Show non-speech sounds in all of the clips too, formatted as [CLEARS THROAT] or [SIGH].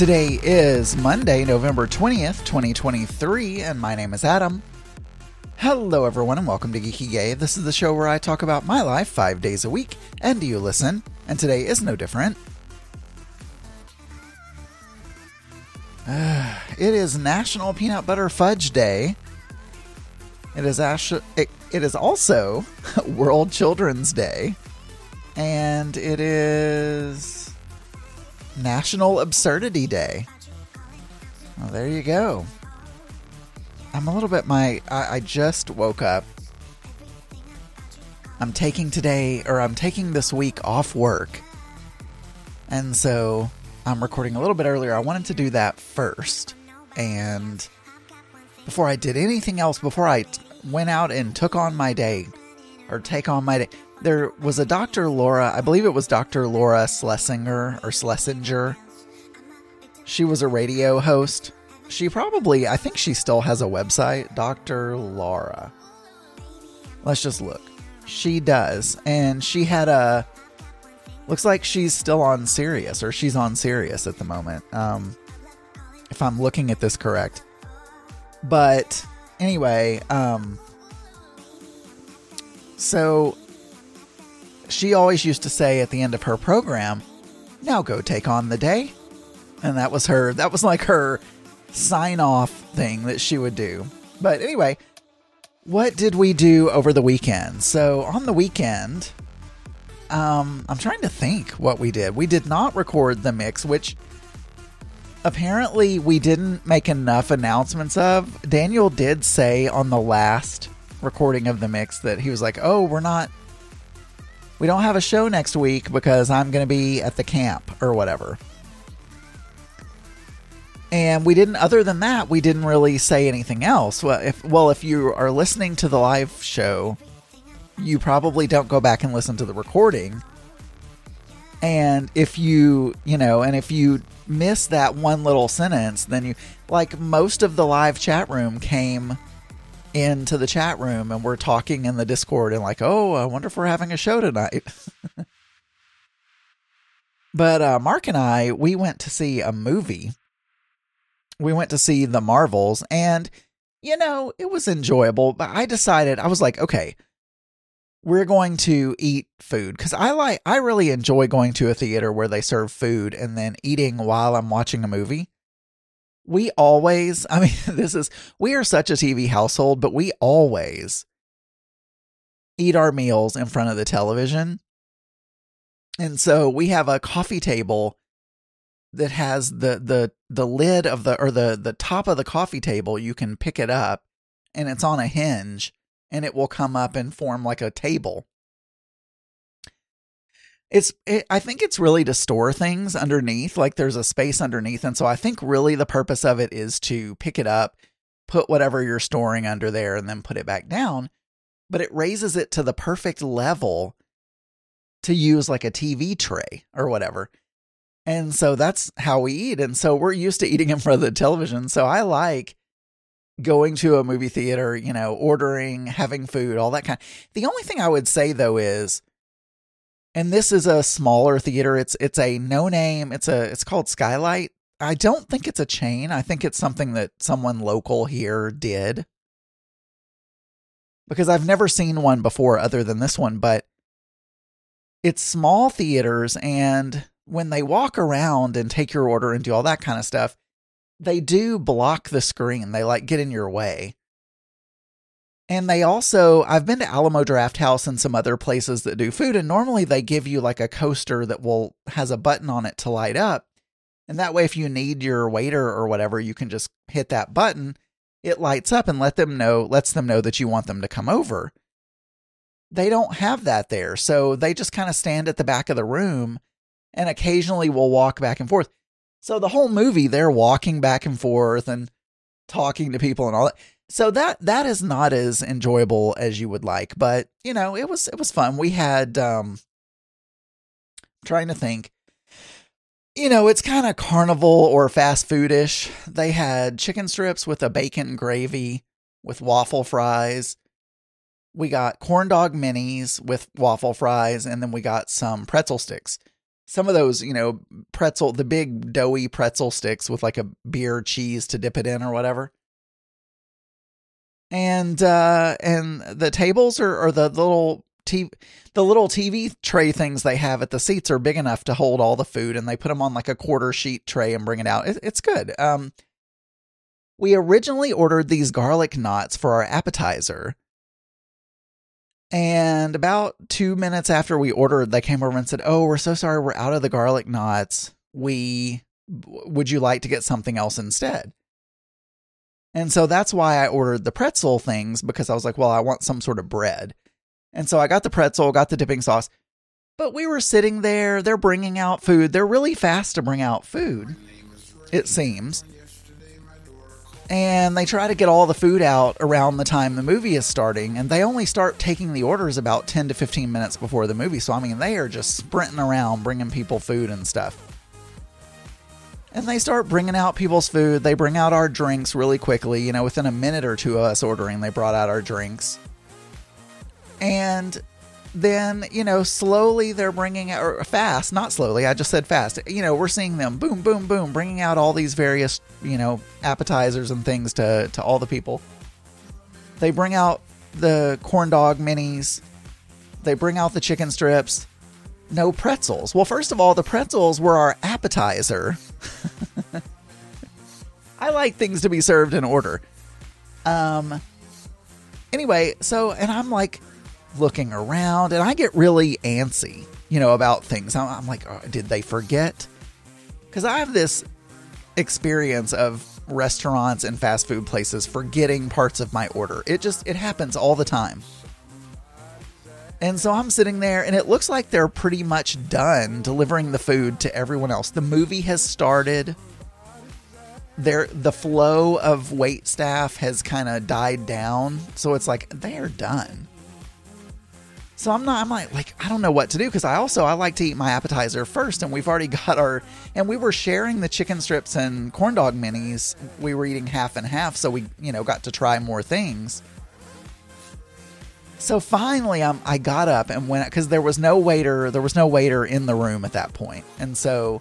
Today is Monday, November 20th, 2023, and my name is Adam. Hello, everyone, and welcome to Geeky Gay. This is the show where I talk about my life five days a week, and you listen, and today is no different. Uh, [SIGHS] it is National Peanut Butter Fudge Day. It is, actually, it, it is also [LAUGHS] World Children's Day. And it is National Absurdity Day. Well, there you go. I'm a little bit my. I, I just woke up. I'm taking today, or I'm taking this week off work. And so I'm recording a little bit earlier. I wanted to do that first. And before I did anything else, before I t- went out and took on my day, or take on my day, there was a Dr. Laura, I believe it was Dr. Laura Schlesinger or Schlesinger. She was a radio host. She probably, I think she still has a website, Dr. Laura. Let's just look. She does. And she had a, looks like she's still on Sirius, or she's on Sirius at the moment. Um, if I'm looking at this correct. But anyway, um, so she always used to say at the end of her program, now go take on the day. And that was her, that was like her sign off thing that she would do. But anyway, what did we do over the weekend? So on the weekend, um, I'm trying to think what we did. We did not record the mix, which apparently we didn't make enough announcements of. Daniel did say on the last recording of the mix that he was like, "Oh, we're not we don't have a show next week because I'm going to be at the camp or whatever." And we didn't other than that, we didn't really say anything else. Well, if well, if you are listening to the live show, you probably don't go back and listen to the recording. And if you, you know, and if you miss that one little sentence, then you like most of the live chat room came into the chat room and we're talking in the Discord and like, oh, I wonder if we're having a show tonight. [LAUGHS] but uh, Mark and I, we went to see a movie. We went to see The Marvels, and you know, it was enjoyable. But I decided, I was like, okay, we're going to eat food because I like, I really enjoy going to a theater where they serve food and then eating while I'm watching a movie we always, [LAUGHS] I mean, this is, we are such a TV household, but we always eat our meals in front of the television. And so we have a coffee table that has the the the lid of the or the the top of the coffee table you can pick it up and it's on a hinge and it will come up and form like a table it's it, i think it's really to store things underneath like there's a space underneath and so i think really the purpose of it is to pick it up put whatever you're storing under there and then put it back down but it raises it to the perfect level to use like a tv tray or whatever. And so that's how we eat and so we're used to eating in front of the television so i like going to a movie theater you know ordering having food all that kind. The only thing i would say though is and this is a smaller theater. It's it's a no name. It's a it's called Skylight. I don't think it's a chain. I think it's something that someone local here did. Because I've never seen one before other than this one, but it's small theaters and when they walk around and take your order and do all that kind of stuff, they do block the screen. They like get in your way. And they also, I've been to Alamo Drafthouse and some other places that do food, and normally they give you like a coaster that will has a button on it to light up. And that way, if you need your waiter or whatever, you can just hit that button. It lights up and let them know, lets them know that you want them to come over. They don't have that there. So they just kind of stand at the back of the room and occasionally will walk back and forth. So the whole movie, they're walking back and forth and talking to people and all that so that that is not as enjoyable as you would like but you know it was it was fun. We had um trying to think. You know it's kind of carnival or fast foodish. They had chicken strips with a bacon gravy with waffle fries. We got corn dog minis with waffle fries and then we got some pretzel sticks. Some of those, you know, pretzel, the big doughy pretzel sticks with like a beer cheese to dip it in or whatever. And uh and the tables are or the little TV, the little TV tray things they have at the seats are big enough to hold all the food, and they put them on like a quarter sheet tray and bring it out. It, it's good. Um, we originally ordered these garlic knots for our appetizer. And about two minutes after we ordered, they came over and said, Oh, we're so sorry, we're out of the garlic knots. We would you like to get something else instead? And so that's why I ordered the pretzel things because I was like, well, I want some sort of bread. And so I got the pretzel, got the dipping sauce. But we were sitting there, they're bringing out food. They're really fast to bring out food, it seems. And they try to get all the food out around the time the movie is starting, and they only start taking the orders about 10 to 15 minutes before the movie. So, I mean, they are just sprinting around bringing people food and stuff. And they start bringing out people's food. They bring out our drinks really quickly. You know, within a minute or two of us ordering, they brought out our drinks. And then, you know, slowly they're bringing out, or fast, not slowly, I just said fast. You know, we're seeing them boom, boom, boom, bringing out all these various, you know, appetizers and things to, to all the people. They bring out the corn dog minis, they bring out the chicken strips, no pretzels. Well, first of all, the pretzels were our appetizer. [LAUGHS] I like things to be served in order. Um, anyway, so, and I'm like, looking around, and I get really antsy, you know, about things. I'm, I'm like, oh, did they forget? Because I have this experience of restaurants and fast food places forgetting parts of my order. It just it happens all the time. And so I'm sitting there and it looks like they're pretty much done delivering the food to everyone else. The movie has started. The flow of wait staff has kind of died down. So it's like they're done. So I'm not. I'm like, like I don't know what to do because I also I like to eat my appetizer first, and we've already [LAUGHS] got our and we were sharing the chicken strips and corn dog minis. We were eating half and half, so we you know got to try more things. So finally, I'm, I got up and went because there was no waiter. There was no waiter in the room at that point, and so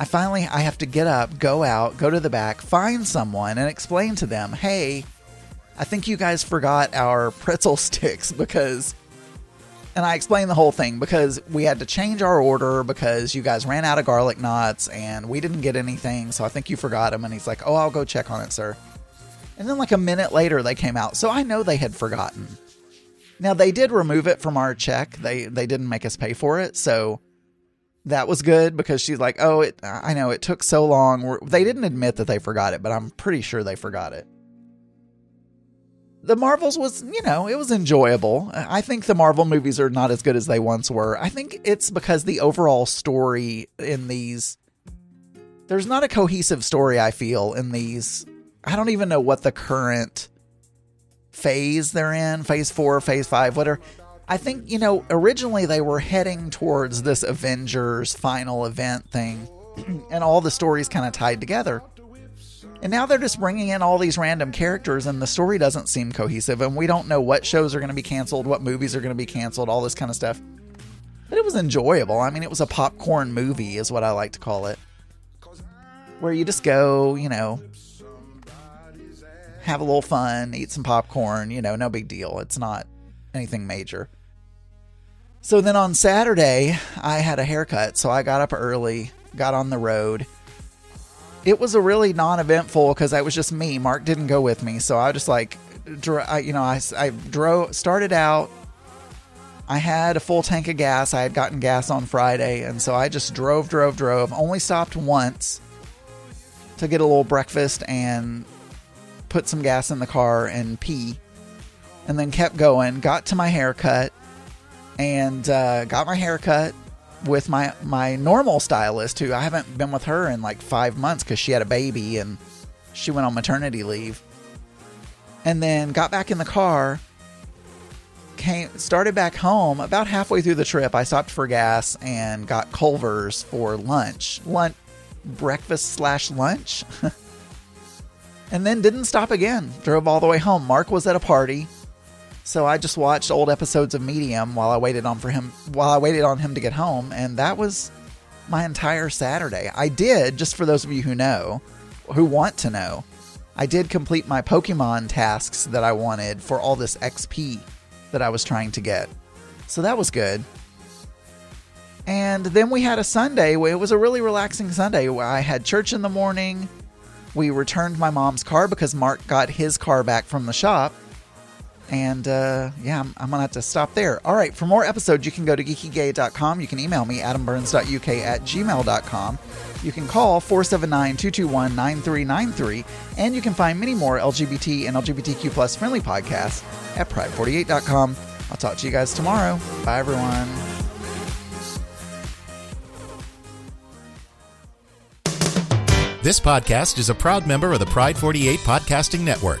I finally I have to get up, go out, go to the back, find someone, and explain to them, hey. I think you guys forgot our [LAUGHS] pretzel sticks because and I explained the whole thing because we had to change our order because you guys ran out of garlic knots and we didn't get anything. So I think you forgot them. And he's like, Oh, I'll go check on it, sir. And then, like a minute later, they came out. So I know they had forgotten. Now, they did remove it from our check, they, they didn't make us pay for it. So that was good because she's like, Oh, it, I know it took so long. We're, they didn't admit that they forgot it, but I'm pretty sure they forgot it the Marvels was, you know, it was enjoyable. I think the Marvel movies are not as good as they once were. I think it's because the overall story in these there's not a cohesive story I feel in these. I don't even know what the current phase they're in, phase 4, phase 5, whatever. I think, you know, originally they were heading towards this Avengers final event thing [CLEARS THROAT] and all the stories kind of tied together. And now they're just bringing in all these random characters, and the story doesn't seem cohesive, and we don't know what shows are going to be canceled, what movies are going to be canceled, all this kind of stuff. But it was enjoyable. I mean, it was a popcorn movie, is what I like to call it. Where you just go, you know, have a little fun, eat some popcorn, you know, no big deal. It's not anything major. So then on Saturday, I had a haircut, so I got up early, got on the road it was a really non-eventful because I was just me. Mark didn't go with me, so I just like, you know, I, I drove, started out. I had a full tank of gas. I had gotten gas on Friday, and so I just drove, drove, drove. Only stopped once to get a little breakfast and put some gas in the car and pee, and then kept going. Got to my haircut and uh, got my haircut with my my normal stylist who I haven't been with her in like five months because she had a baby and she went on maternity leave. And then got back in the car, came started back home. About halfway through the trip, I stopped for gas and got Culver's for lunch, lunch, breakfast slash lunch, [LAUGHS] and then didn't stop again. Drove all the way home. Mark was at a party, So I just watched old episodes of Medium while I waited on for him while I waited on him to get home, and that was my entire Saturday. I did, just for those of you who know, who want to know, I did complete my Pokemon tasks that I wanted for all this XP that I was trying to get. So that was good. And then we had a Sunday. It was a really relaxing Sunday. I had church in the morning. We returned my mom's car because Mark got his car back from the shop. And uh, yeah, I'm, I'm going to have to stop there. All right, for more episodes, you can go to geekygay.com. You can email me, adamburns.uk at gmail.com. You can call 479 221 9393. And you can find many more LGBT and LGBTQ plus friendly podcasts at pride48.com. I'll talk to you guys tomorrow. Bye, everyone. This podcast is a proud member of the Pride 48 Podcasting Network.